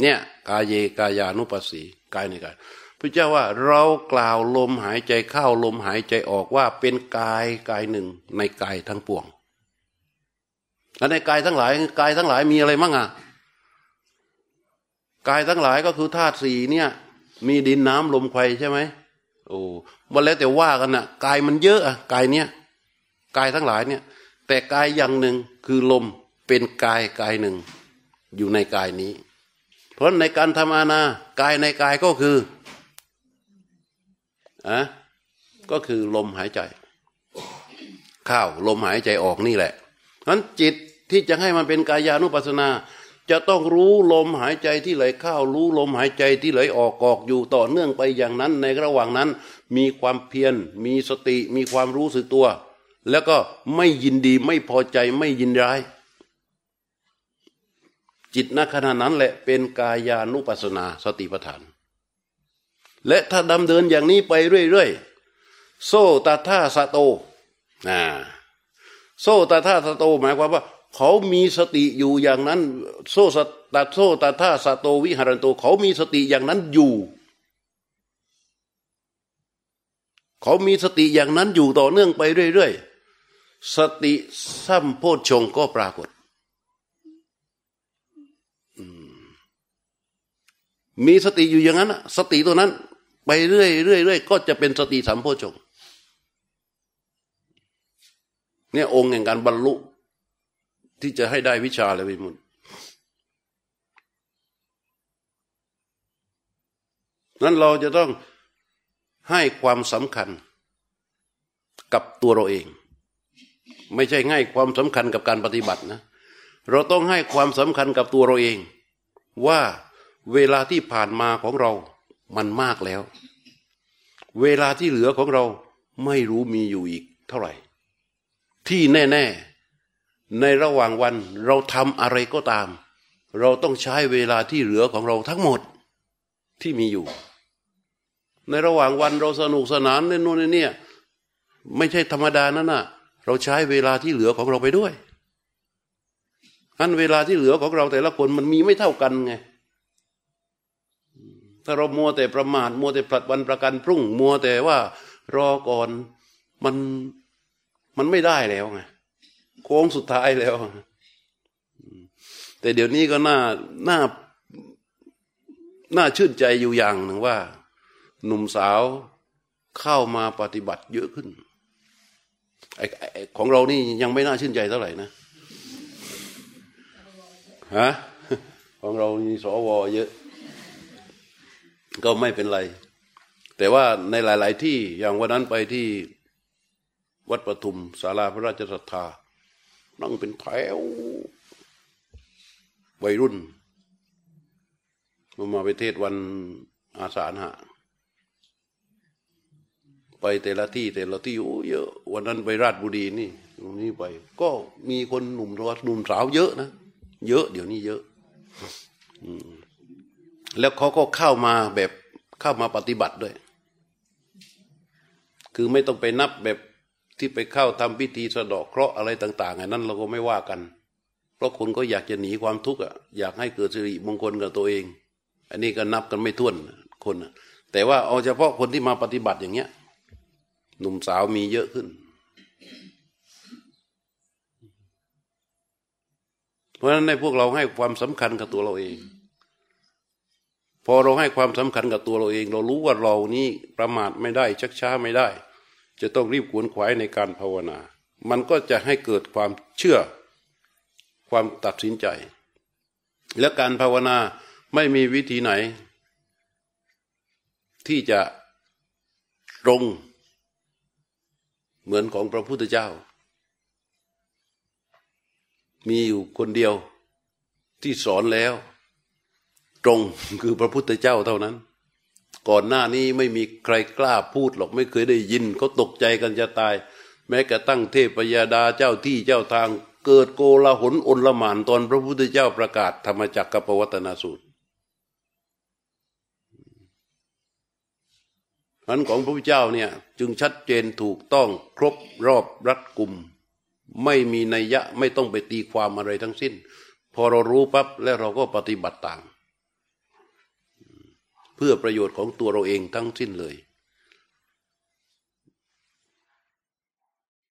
เนี่ยกายเยกายานุปัสสีกายในกายพระเจ้าว่าเรากล่าวลมหายใจเข้าลมหายใจออกว่าเป็นกายกายหนึ่งในกายทั้งปวงและในกายทั้งหลายกายทั้งหลายมีอะไรมั่งอะกายทั้งหลายก็คือธาตุสี่เนี่ย มีดินน้ำลมไฟใช่ไหมโอ้วันแล้วแต่ว่ากันนะ่ะกายมันเยอะอะกายเนี้ยกายทั้งหลายเนี่ย แต่กายอย่างหนึ่งคือลมเป็นกายกายหนึ่ง อยู่ในกายนี้ ราะในการทำอาณากายในกายก็คืออะก็คือลมหายใจเข้าลมหายใจออกนี่แหละนั้นจิตที่จะให้มันเป็นกายานุปัสสนา จะต้องรู้ลมหายใจที่ไหลเข้ารู้ลมหายใจที่ไหลออกออกอยู่ต่อเนื่องไปอย่างนั้น ในระหว่างนั้น มีความเพียรมีสติมีความรู้สึกตัว แล้วก็ไม่ยินดีไม่พอใจไม่ยินร้าย จิตณขณะนั้นแหละเป็นกายานุปัสนาสติปัฏฐาน และถ้าดำเดินอย่างนี้ไปเรื่อยๆโซตาท่าสโตนะโซตาท่าสโตหมายความว่า เขามีสติอยู่อย่างนั้น โซสตาโซตาท่าสโตวิหารันโต เขามีสติอย่างนั้นอยู่ เขามีสติอย่างนั้นอยู่ต่อเนื่องไปเรื่อยๆสติสัมโพชงก็ปรากฏ มีสติอยู่อย่างนั้นสติตัวนั้น ไปเรื่อยเรื่อยเรื่อยก็จะเป็นสติสัมโพชงเนี่ยองค์แห่งการบรรลุ ที่จะให้ได้วิชาเลยวิมุตนั้นเราจะต้องให้ความสำคัญกับตัวเราเอง ไม่ใช่ง่ายความสำคัญกับการปฏิบัตินะ เราต้องให้ความสำคัญกับตัวเราเอง ว่า เวลาที่ผ่านมาของเรา มันมากแล้ว เวลาที่เหลือของเราไม่รู้มีอยู่อีกเท่าไหร่ ที่แน่ ๆ ในระหว่างวันเราทำอะไรก็ตาม เราต้องใช้เวลาที่เหลือของเราทั้งหมดที่มีอยู่ ในระหว่างวันเราสนุกสนานเล่นโน่นนี่ไม่ใช่ธรรมดานั่นน่ะ เราใช้เวลาที่เหลือของเราไปด้วยอันเวลาที่เหลือของเราแต่ละคนมันมีไม่เท่ากันไง ถ้าเรามัวแต่ประมาทมัวแต่ผลัดวันประกันพรุ่ง มัวแต่ว่ารอก่อนมันมันไม่ได้แล้วไงโค้งสุดท้ายแล้ว แต่เดี๋ยวนี้ก็น่าน่าน่าชื่นใจอยู่อย่างหนึ่งว่า หนุ่มสาวเข้ามาปฏิบัติเยอะขึ้นไอ้ของเรานี่ยังไม่น่าชื่นใจเท่าไหร่นะฮะของเรามีสวเยอะ ก็ไม่เป็นไร แต่ว่าในหลาย ๆ ที่อย่างวันนั้นไปที่วัดปทุมศาลาพระราชศรัทธานั่งเป็นแถววัยรุ่นมามาไปเทศวันอาสาฬหะไปแต่ละที่แต่ละที่โอ้เยอะ วันนั้นไปราชบุรีนี่ตรงนี้ไป ก็มีคนหนุ่มรหนุ่มสาวเยอะนะ เยอะ เดี๋ยวนี้เยอะ แล้วเขาก็เข้ามาแบบเข้ามาปฏิบัติด้วย คือไม่ต้องไปนับแบบที่ไปเข้าทำพิธีสะดอกเคราะห์อะไรต่างๆอันนั้นเราก็ไม่ว่ากัน เพราะคนก็อยากจะหนีความทุกข์อะอยากให้เกิดสิริมงคลกับตัวเอง อันนี้ก็นับกันไม่ถ้วนคนแต่ว่าเอาเฉพาะคนที่มาปฏิบัติอย่างเงี้ย หนุ่มสาวมีเยอะขึ้น เพราะฉะนั้นในพวกเราให้ความสำคัญกับตัวเราเอง พอเราให้ความสำคัญกับตัวเราเอง เรารู้ว่าเรานี้ประมาทไม่ได้ ชักช้าไม่ได้ จะต้องรีบขวนขวายในการภาวนา มันก็จะให้เกิดความเชื่อความตัดสินใจ และการภาวนาไม่มีวิธีไหน ที่จะตรงเหมือนของพระพุทธเจ้า มีอยู่คนเดียวที่สอนแล้ว ตรงคือพระพุทธเจ้าเท่านั้น ก่อนหน้านี้ไม่มีใครกล้าพูดหรอกไม่เคยได้ยินเขาตกใจกันจะตาย แม้กระตั้งเทพยาดาเจ้าที่เจ้าทาง เกิดโกลาหลอนละหมานตอนพระพุทธเจ้าประกาศธรรมจักรกับปวัตนาสูตรอันของพระพุทธเจ้าเนี่ยจึงชัดเจนถูกต้องครบรอบรัดกุมไม่มีนัยยะไม่ต้องไปตีความอะไรทั้งสิ้น พอเรารู้ปั๊บแล้วเราก็ปฏิบัติตาม พื่อประโยชน์ของตัวเราเองทั้งสิ้นเลย